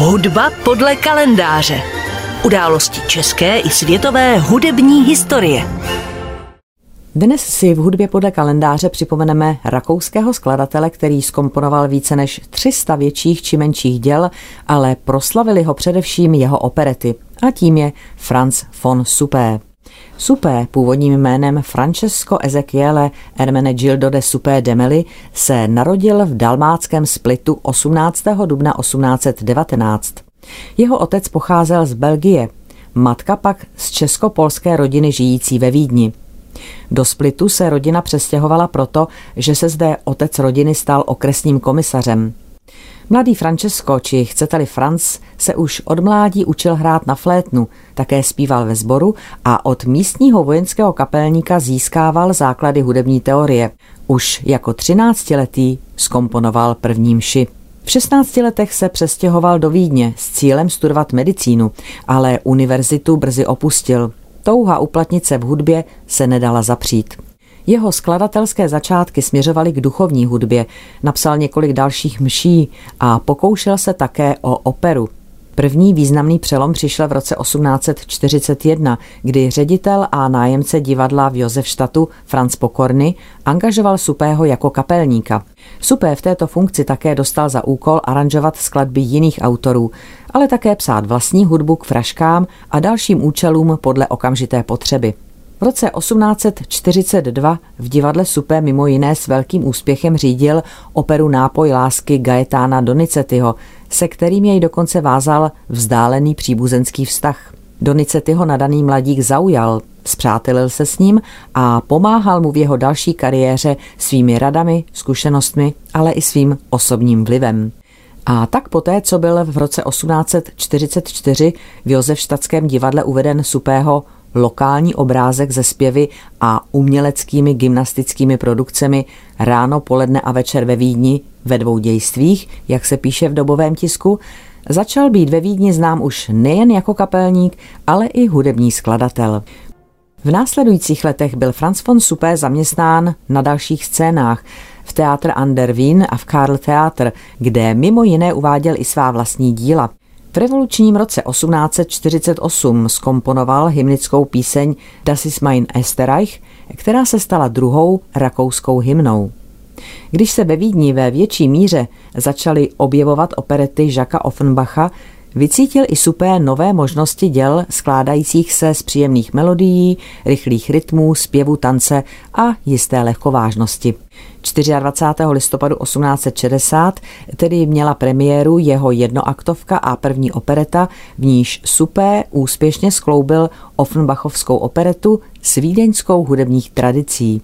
Hudba podle kalendáře. Události české i světové hudební historie. Dnes si v hudbě podle kalendáře připomeneme rakouského skladatele, který skomponoval více než 300 větších či menších děl, ale proslavili ho především jeho operety. A tím je Franz von Suppé. Supé, původním jménem Francesco Ezequiele Ermenegildo de Supé Demeli, se narodil v dalmáckém splitu 18. dubna 1819. Jeho otec pocházel z Belgie, matka pak z česko-polské rodiny žijící ve Vídni. Do Splitu se rodina přestěhovala proto, že se zde otec rodiny stal okresním komisařem. Mladý Francesco, či chcete-li Franz, se už od mládí učil hrát na flétnu, také zpíval ve sboru a od místního vojenského kapelníka získával základy hudební teorie. Už jako třináctiletý skomponoval první mši. V 16 letech se přestěhoval do Vídně s cílem studovat medicínu, ale univerzitu brzy opustil. Touha uplatnit se v hudbě se nedala zapřít. Jeho skladatelské začátky směřovaly k duchovní hudbě, napsal několik dalších mší a pokoušel se také o operu. První významný přelom přišel v roce 1841, kdy ředitel a nájemce divadla v Josefštatu Franz Pokorny angažoval Supého jako kapelníka. Supé v této funkci také dostal za úkol aranžovat skladby jiných autorů, ale také psát vlastní hudbu k fraškám a dalším účelům podle okamžité potřeby. V roce 1842 v divadle Supé mimo jiné s velkým úspěchem řídil operu Nápoj lásky Gaetána Donizettiho, se kterým jej dokonce vázal vzdálený příbuzenský vztah. Donizettiho nadaný mladík zaujal, zpřátelil se s ním a pomáhal mu v jeho další kariéře svými radami, zkušenostmi, ale i svým osobním vlivem. A tak poté, co byl v roce 1844 v Josefštadském divadle uveden Supého lokální obrázek ze zpěvy a uměleckými gymnastickými produkcemi ráno, poledne a večer ve Vídni ve dvou dějstvích, jak se píše v dobovém tisku, začal být ve Vídni znám už nejen jako kapelník, ale i hudební skladatel. V následujících letech byl Franz von Suppé zaměstnán na dalších scénách v Teatr an der Wien a v Karl Theater, kde mimo jiné uváděl i svá vlastní díla. Revolučním roce 1848 skomponoval hymnickou píseň Das ist mein Esterreich, která se stala druhou rakouskou hymnou. Když se ve Vídni ve větší míře začaly objevovat operety Žaka Offenbacha, Vycítil i supé nové možnosti děl skládajících se z příjemných melodií, rychlých rytmů, zpěvu, tance a jisté lehkovážnosti. 24. listopadu 1860 tedy měla premiéru jeho jednoaktovka a první opereta, v níž Supé úspěšně skloubil Offenbachovskou operetu s vídeňskou hudebních tradicí.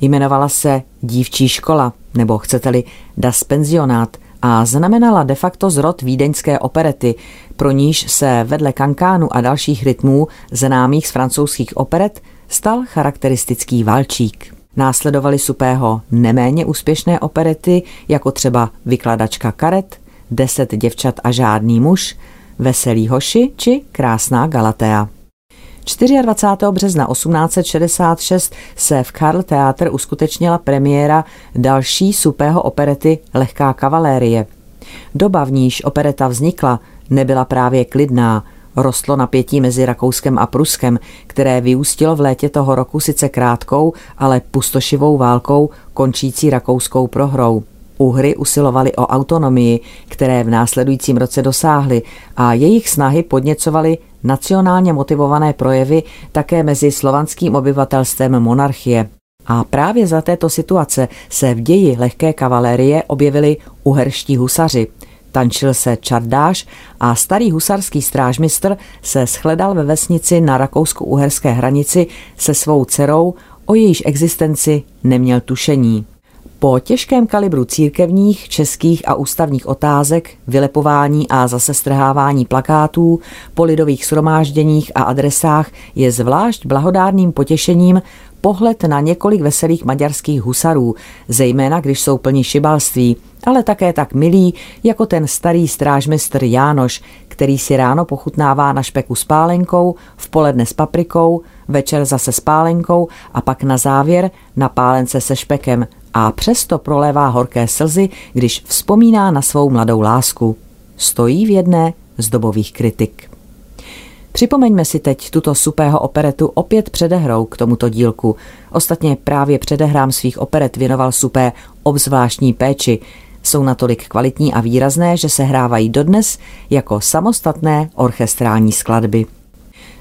Jmenovala se Dívčí škola, nebo chcete-li Das Pensionát – a znamenala de facto zrod vídeňské operety, pro níž se vedle kankánu a dalších rytmů známých z francouzských operet stal charakteristický valčík. Následovaly supého neméně úspěšné operety, jako třeba Vykladačka karet, Deset děvčat a žádný muž, Veselý hoši či Krásná Galatea. 24. března 1866 se v Karl Theater uskutečnila premiéra další supého operety Lehká kavalérie. Doba, v níž opereta vznikla, nebyla právě klidná. Rostlo napětí mezi Rakouskem a Pruskem, které vyústilo v létě toho roku sice krátkou, ale pustošivou válkou končící rakouskou prohrou. Uhry usilovali o autonomii, které v následujícím roce dosáhly a jejich snahy podněcovaly nacionálně motivované projevy také mezi slovanským obyvatelstvem monarchie. A právě za této situace se v ději lehké kavalérie objevili uherští husaři. Tančil se čardáš a starý husarský strážmistr se shledal ve vesnici na rakousko-uherské hranici se svou dcerou, o jejíž existenci neměl tušení. Po těžkém kalibru církevních, českých a ústavních otázek, vylepování a zase strhávání plakátů, po lidových shromážděních a adresách je zvlášť blahodárným potěšením pohled na několik veselých maďarských husarů, zejména když jsou plní šibalství, ale také tak milý jako ten starý strážmistr Jánoš, který si ráno pochutnává na špeku s pálenkou, v poledne s paprikou, večer zase s pálenkou a pak na závěr na pálence se špekem a přesto prolévá horké slzy, když vzpomíná na svou mladou lásku. stojí v jedné z dobových kritik. Připomeňme si teď tuto supého operetu opět předehrou k tomuto dílku. Ostatně právě předehrám svých operet věnoval supé obzvláštní péči. Jsou natolik kvalitní a výrazné, že se hrávají dodnes jako samostatné orchestrální skladby.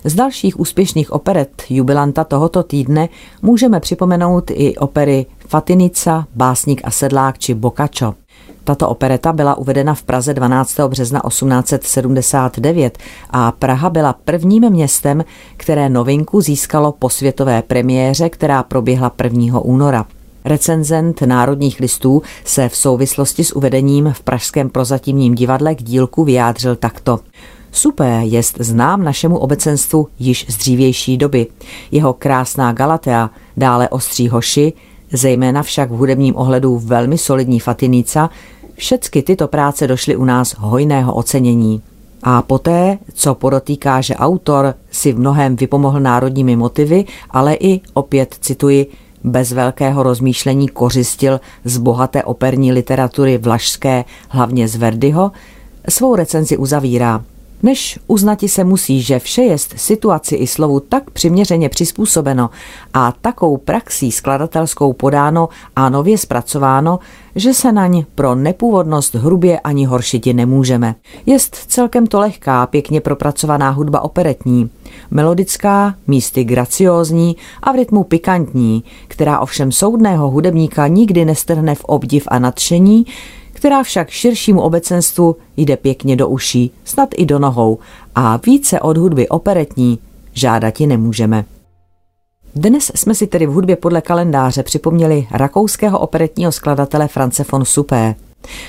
Z dalších úspěšných operet jubilanta tohoto týdne můžeme připomenout i opery Fatinica, Básník a sedlák či Bokačo. Tato opereta byla uvedena v Praze 12. března 1879 a Praha byla prvním městem, které novinku získalo po světové premiéře, která proběhla 1. února. Recenzent Národních listů se v souvislosti s uvedením v Pražském prozatímním divadle k dílku vyjádřil takto. Supé jest znám našemu obecenstvu již z dřívější doby. Jeho krásná Galatea, dále ostří hoši, zejména však v hudebním ohledu velmi solidní Fatinica, všechny tyto práce došly u nás hojného ocenění. A poté, co podotýká, že autor si v mnohem vypomohl národními motivy, ale i, opět cituji, bez velkého rozmýšlení kořistil z bohaté operní literatury vlašské, hlavně z Verdiho, svou recenzi uzavírá. Než uznati se musí, že vše jest situaci i slovu tak přiměřeně přizpůsobeno a takou praxí skladatelskou podáno a nově zpracováno, že se naň pro nepůvodnost hrubě ani horšiti nemůžeme. Jest celkem to lehká, pěkně propracovaná hudba operetní, melodická, místy graciózní a v rytmu pikantní, která ovšem soudného hudebníka nikdy nestrhne v obdiv a nadšení, která však širšímu obecenstvu jde pěkně do uší, snad i do nohou a více od hudby operetní žádati nemůžeme. Dnes jsme si tedy v hudbě podle kalendáře připomněli rakouského operetního skladatele France von Suppé.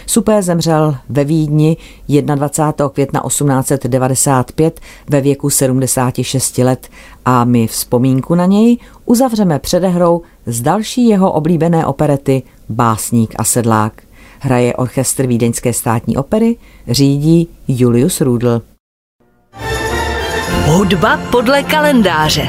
Suppé zemřel ve Vídni 21. května 1895 ve věku 76 let a my vzpomínku na něj uzavřeme předehrou z další jeho oblíbené operety Básník a sedlák. Hraje orchestr Vídeňské státní opery, řídí Julius Rudl. Hudba podle kalendáře.